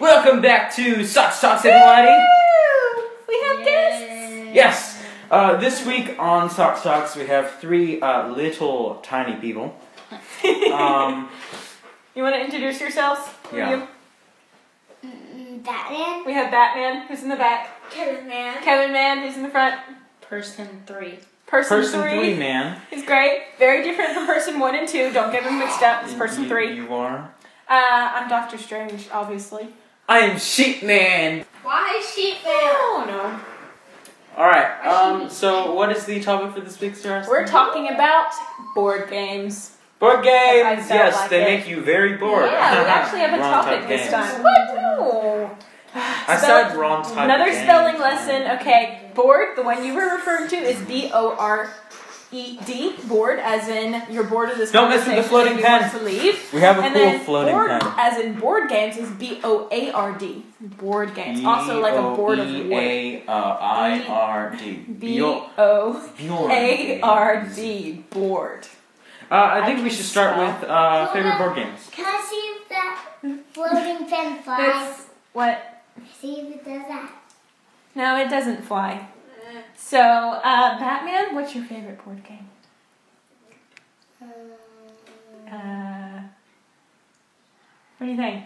Welcome back to SockzTalkz, everybody. We have guests. Yes, uh, this week on SockzTalkz we have three uh, little tiny people. Um, You want to introduce yourselves? Who are Yeah. you? Mm, Batman, We have Batman, who's in the back. Kevin Man, Kevin Man, who's in the front. Person three. Person, person three. three, man. He's great. Very different from person one and two. Don't get them mixed up. It's person You- three. You are. Uh, I'm Doctor Strange, obviously. I am Sheep Man. Why Sheep Man? Oh no. All right. Um. So, what is the topic for this week's Sarah? We're talking about board games. board games. Yes, like they it. make you very bored. Yeah, we actually have a Wrong topic this time. What? No. I Spell- said wrong type. Another of games. spelling lesson. Okay, board. The one you were referring to is B O R E D. Board, as in you're bored of this. Don't mess with the conversation floating and you pen. Want to leave. We have a and cool then floating board, pen. as in board games, is B O A R D. Board games. Also like a board of wood. B-O-E-A, uh, I-R-D. B O Bjorn. A R D. Board. Uh, I think I we should start spell. with uh, favorite board games. Can I see if that floating pen flies? That's what. See if it does that. No, it doesn't fly. So, uh, Batman, what's your favorite board game? Uh, what do you think?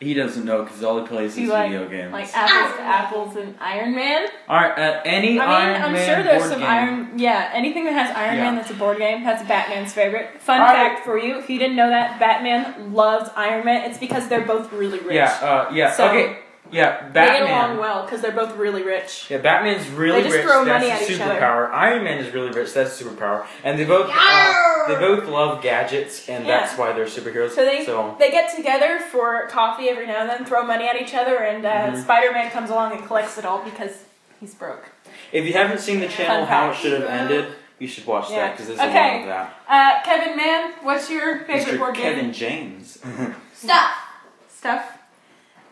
He doesn't know because all he plays Do is you like- video games. Like apples to apples and Iron Man? all right, uh, any I mean, Iron I'm Man sure there's board some game. Iron. Yeah, anything that has Iron Yeah. Man that's a board game. That's Batman's favorite. Fun All right. fact for you: if you didn't know that, Batman loves Iron Man. It's because they're both really rich. Yeah, uh, yeah. So, okay, yeah. Batman. They get along well because they're both really rich. Yeah, Batman's really They just rich. throw that's money a at each other. superpower. Iron Man is really rich. That's a superpower. And they both uh, they both love gadgets, and Yeah. that's why they're superheroes. So they so they get together for coffee every now and then, throw money at each other, and uh, Mhm. Spider Man comes along and collects it all because he's broke. if you haven't seen the channel Fun How It. Should Have Ended, you should watch Yeah. that because there's a lot of that. Uh, Kevin Man, what's your favorite Mr. board Kevin game? James. Stop. Stuff.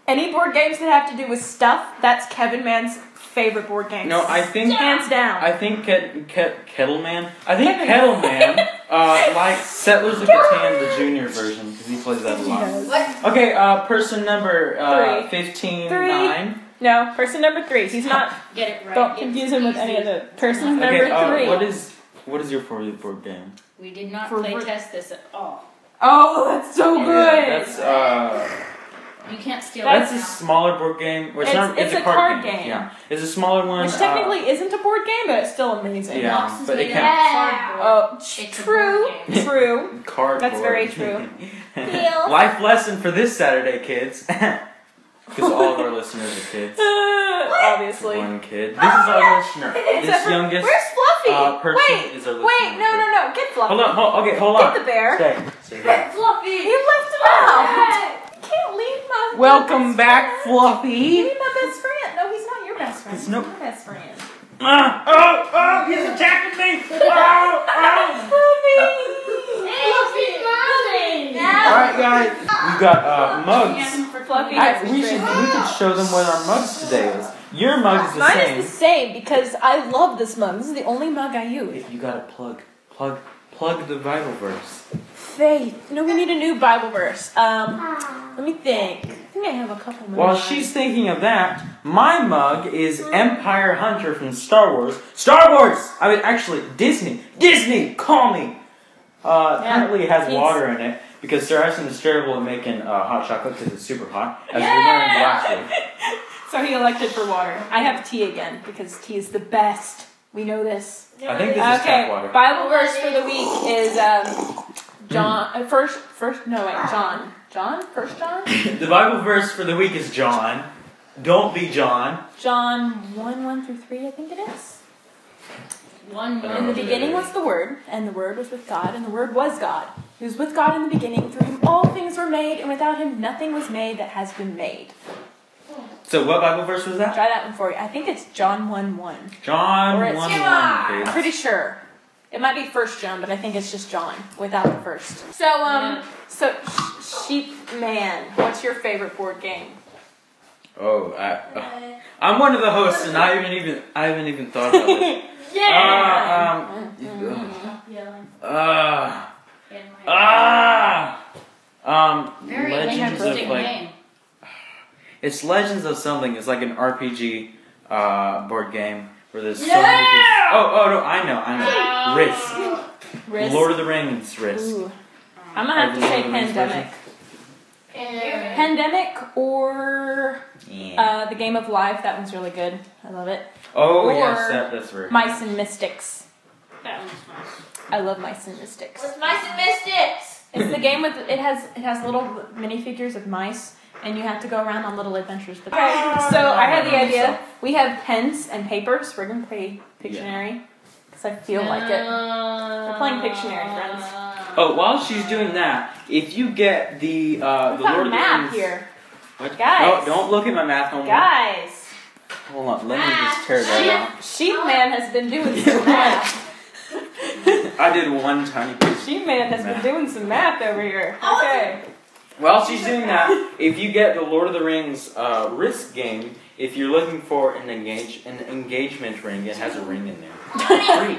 Any board games that have to do with stuff, that's Kevin Man's favorite board game. no, I think hands down. I think Ket, Ket, Kettleman. I think Kevin- Kettleman uh, likes Settlers of Catan, the junior version, because he plays that a lot. What? Okay, uh, person number uh, Three. 15, Three. 9. No, person number three. He's not. Get it right. Don't It's confuse him with any of easy. the persons Okay, number uh, three. what is what is your favorite board game? We did not For- play for- test this at all. oh, that's so good. Yeah, that's uh, You can't steal that's a smaller board game. It's, It's- not, it's a a card, card game. game. Yeah, it's a smaller one. Which uh, technically isn't a board game, but it's still amazing. Yeah, Box but it made can't- out. Oh, It's true, true. cardboard. That's very true. Life lesson for this Saturday, kids. Because all of our listeners are kids. Uh, obviously. One kid. This is our listener. This a- youngest. Where's Fluffy? uh, person wait, is our listener. wait, no, no, no. Get Fluffy. Hold on. Hold, okay, hold Get on. Get the bear. Stay. Stay here. Fluffy. You left him out. You my. my Welcome best back, friend. Fluffy. He's my best friend. No, he's not your best friend. It's He's no- my best friend. Ah, oh, oh, he's attacking me. Oh, oh. Fluffy mommy. All right, guys. We got uh, mugs. Fluffy. I, we should we could show them what our mugs today is. Your mug is the same. Mine same. is the same because I love this mug. This is the only mug I use. Wait, you gotta plug, plug, plug the Bible verse. Faith. No, we need a new Bible verse. Um, let me think. I have a couple. While she's thinking of that, my mug is Empire Hunter from Star Wars. Star Wars! I mean, actually, Disney. Disney! Call me! Uh, Yeah, currently it has water in it because Sir Ashton is terrible at making uh, hot chocolate because it's super hot, as we learned last week. So he elected for water. I have tea again because tea is the best. We know this. I think this is Okay, tap water. Bible verse for the week is um, John. Uh, first, first, no wait, John. John, First John. the Bible verse for the week is John. Don't be John. John one one through three, I think it is. One Oh, In the beginning was the Word, and the Word was with God, and the Word was God. He was with God in the beginning. Through him all things were made, and without him nothing was made that has been made. So what Bible verse was that? Try that one for you. I think it's John one one. John Or 1 it's- 1, I'm pretty sure. It might be First John, but I think it's just John without the first. So um, so Sh- Sheep Man, what's your favorite board game? Oh, I, uh, I'm one of the hosts, and I haven't even I haven't even thought about it. Yeah. Uh, um, Stop yelling. uh, ah, um, Very Legends of like name. It's Legends of something. It's like an RPG uh, board game where there's so many. pieces- Oh, oh no, I know, I know. Risk. Risk. Lord of the Rings. Risk. Ooh. I'm gonna have to say of the Rings pandemic. Pandemic or Yeah. uh, the Game of Life. That one's really good. I love it. oh or yes, that, that's very. Mice and Mystics. That one's nice. I love Mice and Mystics. with mice and mystics. It's the game with it has it has little minifigures of mice, and you have to go around on little adventures. But okay, so I had the idea. We have pens and papers. We're gonna play Pictionary because I feel like it. We're playing Pictionary, friends. Oh, while she's doing that, if you get the uh, the Lord of the Rings. here, What? Guys. No, don't look at my math homework. guys. Hold on, let me just tear that out. Sheep Man has been doing some math. I did one tiny piece. Sheep Man has been doing some math over here. Okay. While she's doing that, if you get the Lord of the Rings uh, Risk game, if you're looking for an engage an engagement ring, it has a ring in there. Free.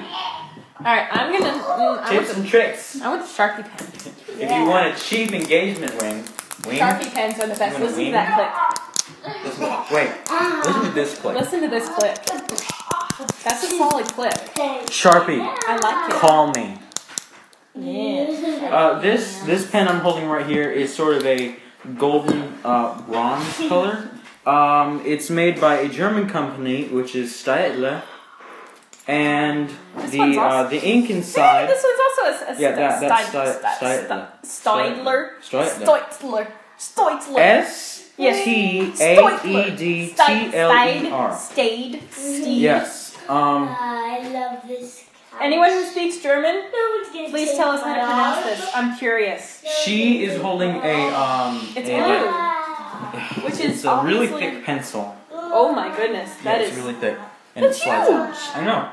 All right, I'm gonna. Mm, I, want Tips the, and tricks. I want the Sharpie pen. If you want a cheap engagement ring, wing. Sharpie pens are the best. Listen to wing? that Listen, wait, listen to this clip. clip. Listen to this clip. That's a solid clip. Sharpie, I like it. call me. Yeah. Uh, this this pen I'm holding right here is sort of a golden uh, bronze color. Um, it's made by a German company, which is Staedtler, and This the one's uh, awesome. the ink Hey, inside. this one's also a, a Yeah, that- that's Steid- Steid- Steid- Steidler. Steidler. Steidler. Steidler. Steidler. S Yes. T A E D T L E R. Stayed. Stede. Yes. Um. I love this. couch. Anyone who speaks German, No one's gonna please tell us how to pronounce this. I'm curious. She is holding a um. It's a- blue. Which is it's a really thick pencil. Oh my goodness, that yeah, is it's really thick, and That's it slides out. I know.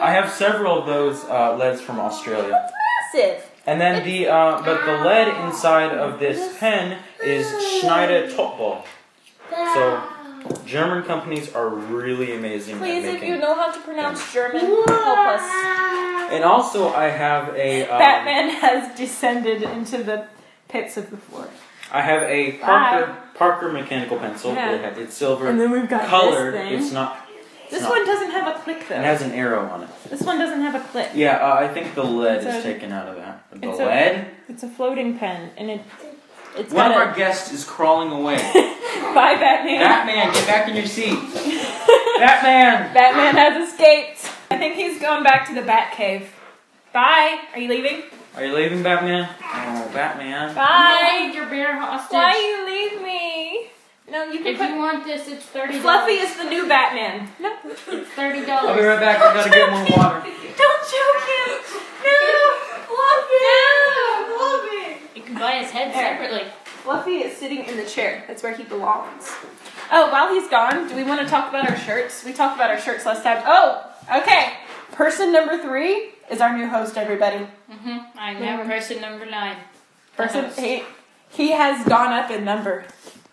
I have several of those uh, leads from Australia. That's massive. And then the uh, but the lead inside of this pen is Schneider Topball. So German companies are really amazing Please, at if you know how to pronounce German, help us. and also I have a um, Batman has descended into the pits of the floor. I have a Parker Parker mechanical pencil. Yeah. It's silver. And then we've got Color. this thing. It's not. It's this not- one doesn't have a click though. It has an arrow on it. this one doesn't have a click. Yeah, uh, I think the lead It's is a- taken out of that. The it's a- lead. It's a floating pen, and it it's One of got our guests is crawling away. bye Batman. Batman, get back in your seat. Batman. Batman has escaped. I think he's going back to the Bat Cave. Bye. Are you leaving? Are you leaving, Batman? Oh, Batman. Bye. Hold your bear hostage. Why are you leave me? No, you can If put. you want this, it's thirty. Fluffy is the new Batman. No, It's thirty I'll be right back. I gotta get more water. don't choke him. No, Fluffy. No, Fluffy. You can buy his head There. separately. Fluffy is sitting in the chair. That's where he belongs. Oh, while he's gone, do we want to talk about our shirts? We talked about our shirts last time. Oh, okay. Person number three is our new host, everybody. Mm-hmm. I'm now person number nine. Person host. he, he has gone up in number.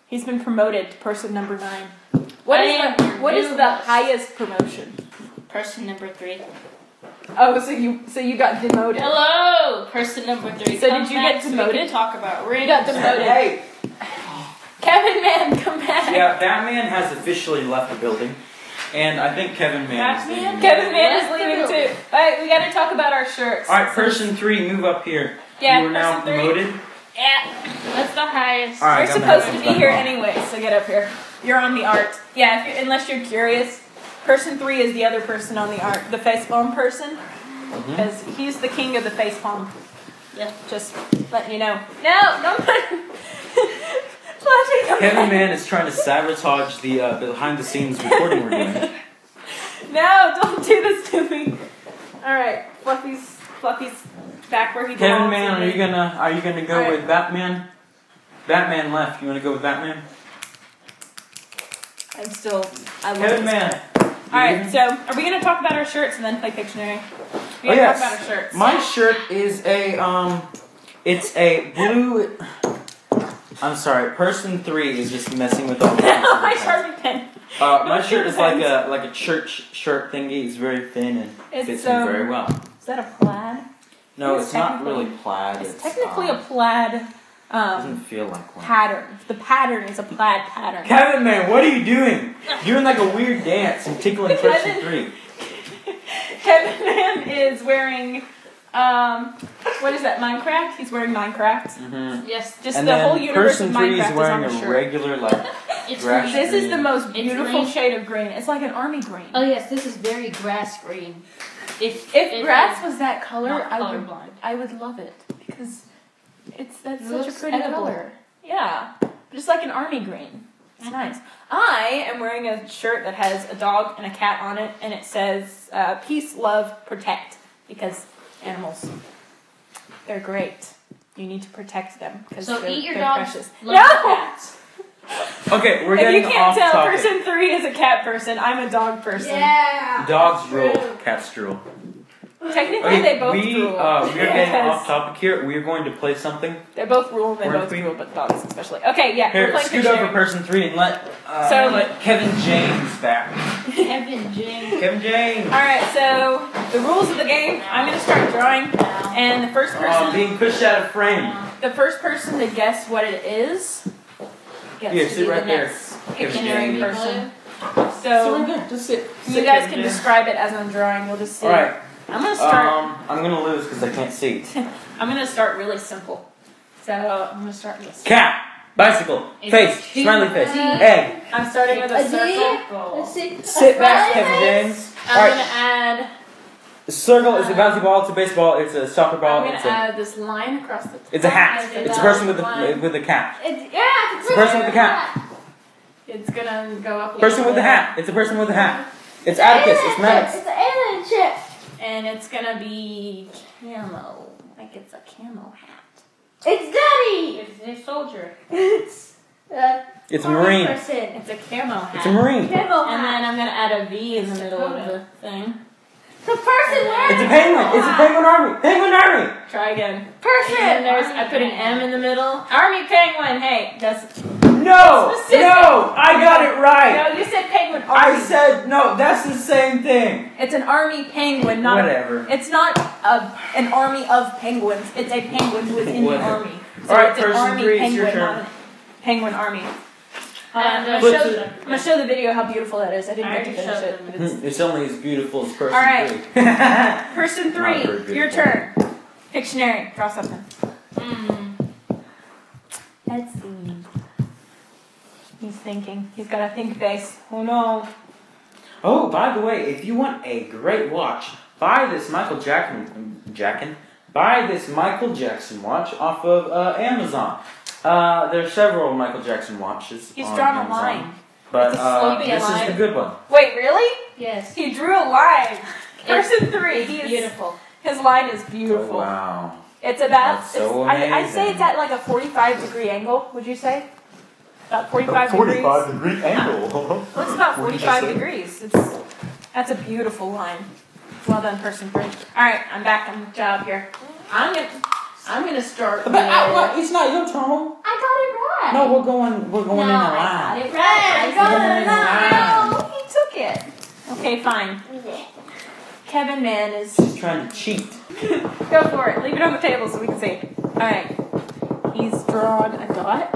He's been promoted to person number nine. What I is the, what is the highest promotion? Person number three. Oh, so you so you got demoted. Hello, person number three. So Come did you back get demoted? can talk about You rings. got demoted. Hey. Kevin Man, come back. Yeah, Batman has officially left the building, and I think Kevin Man is Batman? leaving. Kevin Man is leaving too. Alright, we gotta talk about our shirts. All right, person three, move up here. Yeah, you are now person three. Yeah, that's the highest. All right, You're I'm supposed to be here anyway, so get up here. You're on the art. Yeah, if you unless you're curious, person three is the other person on the art, the facepalm person, Mhm. because he's the king of the facepalm. Yeah. Just letting you know. No, don't put. Kevin. Man is trying to sabotage the uh, behind the scenes recording we're doing. No, don't do this to me. All right, Fluffy's Fluffy's back where he Kevin belongs. Man, are you gonna are you gonna go All right. with Batman? Batman left. You wanna go with Batman? I'm still. I love Kevin Man. All right, so are we gonna talk about our shirts and then play Pictionary? We're Oh gonna yes. talk about our shirts. My shirt is a um, it's a blue. I'm sorry. Person three is just messing with all my. my pens. Sharpie pen. Uh, my shirt is like a like a church shirt thingy. It's very thin and It's, fits um, me very well. Is that a plaid? No, it's it's not really plaid. It's technically um, a plaid um, Doesn't feel like one. pattern. The pattern is a plaid pattern. Kevin, man, what are you doing? You're Doing like a weird dance and tickling person Kevin. three. Kevin Man is wearing, um, what is that? Minecraft. He's wearing Minecraft. Mm-hmm. Yes. Just and the whole universe person of Minecraft is is wearing on his a shirt. regular like. It's Grass green. This is the most beautiful shade of green. It's like an army green. Oh yes, this is very grass green. If If grass was that color, I would colorblind. I would love it because it's that's It such a looks pretty edible. color. Yeah, just like an army green. It's nice. I am wearing a shirt that has a dog and a cat on it, and it says uh, "Peace, Love, Protect" because animals, they're great. You need to protect them because So they're, eat your they're dogs. precious. Love No! your cats. Okay, we're If getting you can't tell, topic. person three is a cat person. I'm a dog person. Yeah. Dogs True. drool, cats drool. Technically, Okay, they both we drool. uh, we are getting because off topic here. We are going to play something. They both rule. They Weren't both we? rule, but dogs especially. Okay, yeah. we're Here, playing scoot Pictionary. over person three and let uh, So- let Kevin James back. Kevin James. Kevin James. All right, so the rules of the game. I'm gonna start drawing, and the first Oh, person, being pushed out of frame. the first person to guess what it is, gets Here, to sit be right the there. next Kevin Pictionary James. person. So So there, just sit. you sit, guys Kevin can James. describe it as I'm drawing. We'll just see. All right. I'm gonna start. Um, I'm gonna lose because I can't see. I'm gonna start really simple. So I'm gonna start with this. Cat, bicycle, Is face, it two- smiley face, egg. I'm starting with a A D? circle. Let's see. Sit back, A Kevin smiley James. I'm All right. gonna add. A circle is a bouncy ball. It's a baseball. It's a soccer ball. I'm ball. gonna It's a add this line across the. it's a hat. top. It's a person with line. a with a cap. face. It's, yeah, It's a person with a cat. It's gonna go up. Person with a hat. It's a person with a hat. It's Atticus. It's Maddox. It's an alien chip. And it's gonna be camo. Like it's a camo hat. It's Daddy. It's a soldier. It's uh, It's a marine. Person. It's a camo hat. It's a marine. Camo hat. And then. I'm gonna add a V in the middle of the thing. The person wearing It's a penguin. It's a penguin army. Penguin army. Try again. Person. And there's I put an M in the middle. Army penguin. Hey, that's No, Specific. no, I got it right. no. You said penguin. Army. I said no. That's the same thing. it's an army penguin, not. Whatever. It's not a, an army of penguins. It's a penguin who is in the Whatever. army. So All right, it's an person army three, it's your penguin, turn. not a penguin army. I'm, gonna uh, show, to- I'm gonna show the video how beautiful that is. I didn't I get to already finish showed it. them. it's- Hmm, It's only as beautiful as person All right. three. Person Not very three, beautiful. your turn. Pictionary, draw something. Mm. Let's see. He's thinking. He's got a think face. Oh no. Oh, by the way, if you want a great watch, buy this Michael Jackson. Jackson. Buy this Michael Jackson watch off of uh, Amazon. Uh, there are several Michael Jackson watches. He's on drawn a Amazon, line. But It's a uh, sloping this is line. the good one. Wait, really? Yes. He drew a line. It's- Person three. It's He is, beautiful. his line is beautiful. Oh, wow. It's about. That's so it's, I, I'd say amazing. it's at like a 45 degree angle. Would you say? About 45 degrees. 45 degree angle. What's about What did you 45 say? degrees? It's that's a beautiful line. Well done, person three. All right, I'm back on the job here. I'm gonna I'm gonna start But with. uh, what? It's not your turn. I got it right. No, we're going. We're going no, in a I line. I got it right. I got it right. No, he took it. Okay, fine. Kevin Man is. She's trying to cheat. Go for it. Leave it on the table so we can see. All right. He's drawn a dot.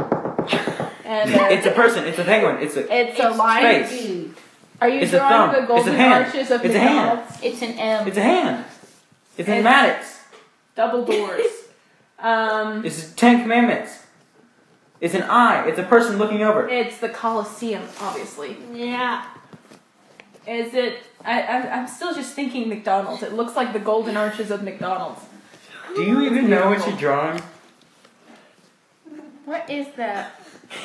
And uh, It's a person. It's a penguin. It's a. it's a line. Face. Are you It's a drawing thumb. the It's a golden hand. arches of It's a hand. McDonald's? It's an M. It's a hand. It's in It's- Maddox. Double doors. um, It's Ten Commandments. It's an eye. It's a person looking over. it's the Coliseum, obviously. Yeah. Is it? I, I'm, I'm still just thinking McDonald's. It looks like the golden arches of McDonald's. Do you even know what you're drawing? What is that?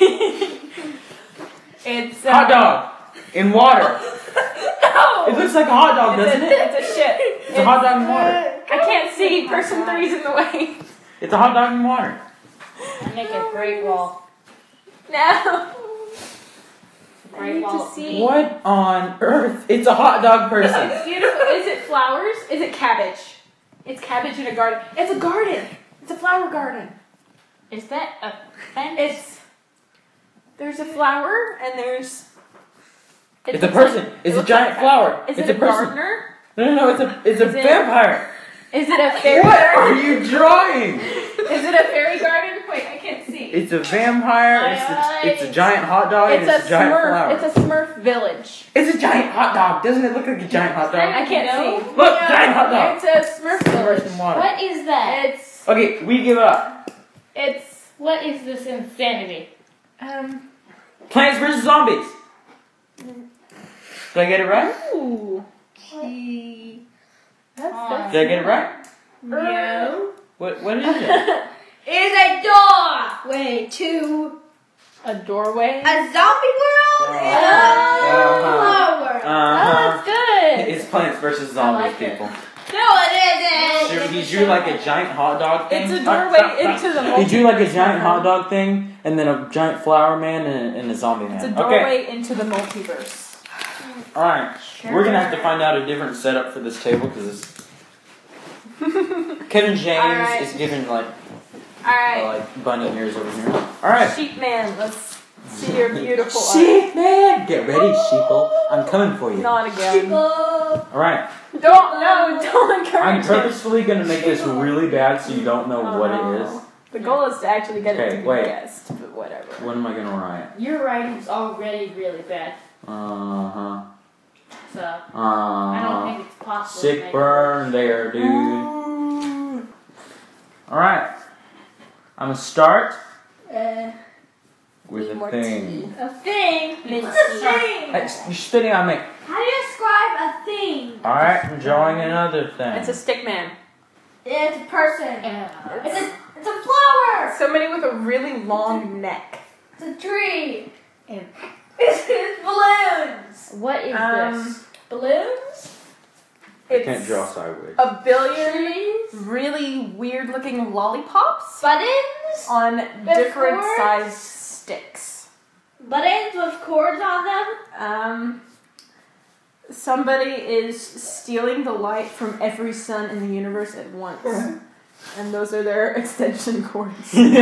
It's uh, Hot dog in water. No. It looks like a hot dog, it's doesn't a, it? It's a ship. It's a hot dog in water. I can't see. Person three's in the way. It's a hot dog in water. I make a great wall. No. I Great need wall. to see. What on earth? It's a hot dog person. It's beautiful. Is it flowers? Is it cabbage? It's cabbage in a garden. It's a garden. It's a flower garden. Is that a fence? It's there's a flower and there's. it It's a looks like- person. it It's a looks giant like- flower. Is It's it a a person. gardener? No, no, no. It's a it's a Is it- vampire. Is it a fairy? What are you drawing? Is it a fairy garden? Wait, I can't see. It's a vampire. It's a, it's a giant hot dog. It's it's a a giant Smurf. flower. It's a Smurf village. It's a giant hot dog. Doesn't it look like a giant hot dog? I can't see. Look, giant hot dog. It's a Smurf Immersed village. in water. What is that? It's Okay, we give up. it's What is this insanity? um. Plants vs Zombies. Did I get it right? Ooh. Gee. That's, that's Did I get it right? No. What what is it? it's a door way to A doorway. a zombie world Oh. and Uh-huh. a flower world. Oh, Uh that's good. It's plants versus zombies, like people. No, it Drew- isn't. He drew like a giant hot dog thing. It's a doorway into the He drew like a giant hot dog thing, and then a giant flower man, and a, and a zombie man. It's a okay. doorway into the multiverse. All right. We're gonna have to find out a different setup for this table because Kevin James Alright. is giving like All uh, like bunny ears over here. All right. Sheep man, let's see your beautiful Sheep man, get ready, sheeple. I'm coming for you. Not again. People. All right. Don't no, don't encourage I'm it. purposefully gonna make this really bad so you don't know what it is. Oh. The goal is to actually get it Okay, to be wait. guessed, but whatever. What am I gonna write? Your writing's already really bad, Uh huh. So Uh I don't think it's possible. to make Sick it burn there, dude. All right. I'm gonna start Uh, with a more thing. a thing. Mince What's a tea. thing? Hey, you're spitting on me. How do you describe a thing? All right, I'm drawing another thing. It's a stick man. It's a person. Uh, It's a, it's a flower. Somebody with a really long neck. It's a tree. And- It's, it's balloons. what is Um, this? Balloons? I can't draw sideways. a billion Trees? really weird looking lollipops Buttons? on different cords? sized sticks. Buttons with cords on them? Um, somebody is stealing the light from every sun in the universe at once. And those are their extension cords. We're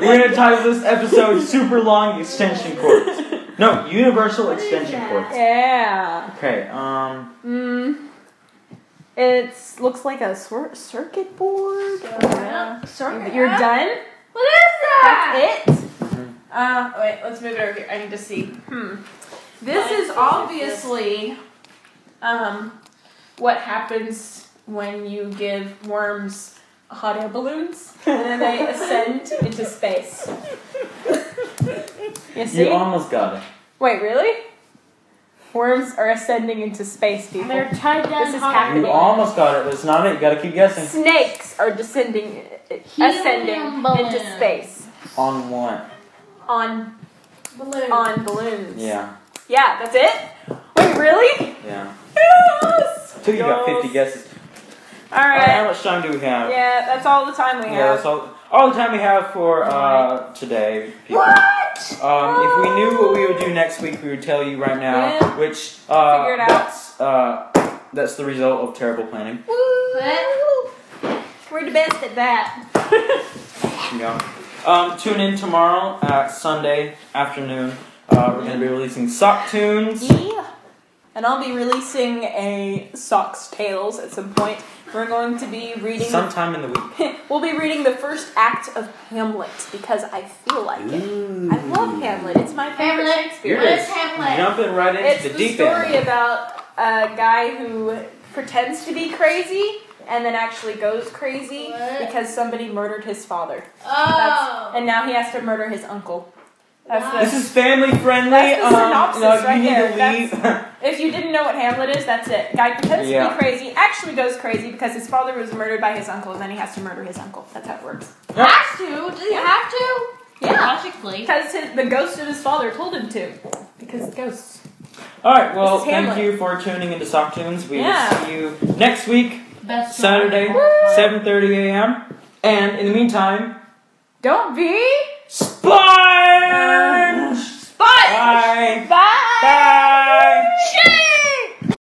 gonna title this episode "Super Long Extension Cords." No, Universal Extension? Cords. Yeah. Okay. Um. Mm. It looks like a swir- circuit board. Yeah. Circuit. You're done? What is that? That's it? mhm. Uh, wait, let's move it over here. I need to see. Hmm. This What is is obviously um, what happens when you give worms hot air balloons and then they ascend into space. You see? You almost got it. Wait, really? Worms are ascending into space, people. They're tied down. This is hard. happening. You almost got it, but it's not it. You gotta keep guessing. Snakes are descending, Helium ascending balloons. into space On what? on Balloon. on balloons. Yeah. Yeah, that's it. Wait, really? Yeah. Yes. Till you got 50 guesses. All All right. How much time do we have? Yeah, that's all the time we have. Yeah, that's all. All the time we have for uh, today. People. What? Um, if we knew what we would do next week, we would tell you right now. Yeah. Which uh, Figure it out. that's uh, that's the result of terrible planning. What? We're the best at that. Yeah. Um, tune in tomorrow at Sunday afternoon. Uh, we're gonna be releasing sock tunes. yeah. And I'll be releasing a Socks Tales at some point. We're going to be reading. Sometime in the week. we'll be reading the first act of Hamlet because I feel like it. Ooh. I love Hamlet. It's my favorite Hamlet. Shakespeare. Here it What is. is Hamlet? Jumping right into It's the the deep story end. about a guy who pretends to be crazy and then actually goes crazy What? because somebody murdered his father. Oh. And now he has to murder his uncle. That's Wow. This is family friendly. That's the um, synopsis no, you right need there. to leave. if you didn't know what Hamlet is, that's it. Guy pretends to be crazy, actually goes crazy because his father was murdered by his uncle, and then he has to murder his uncle. That's how it works. Has to? Does he have to? Yeah, Logically. because the ghost of his father told him to. Because ghosts. All right. Well, thank you for tuning into Sock Tunes. We Yeah. will see you next week, Best Saturday, song of all time. 7:30 a.m. And in the meantime, Don't be Sponge! Sponge! Bye! Bye! Bye.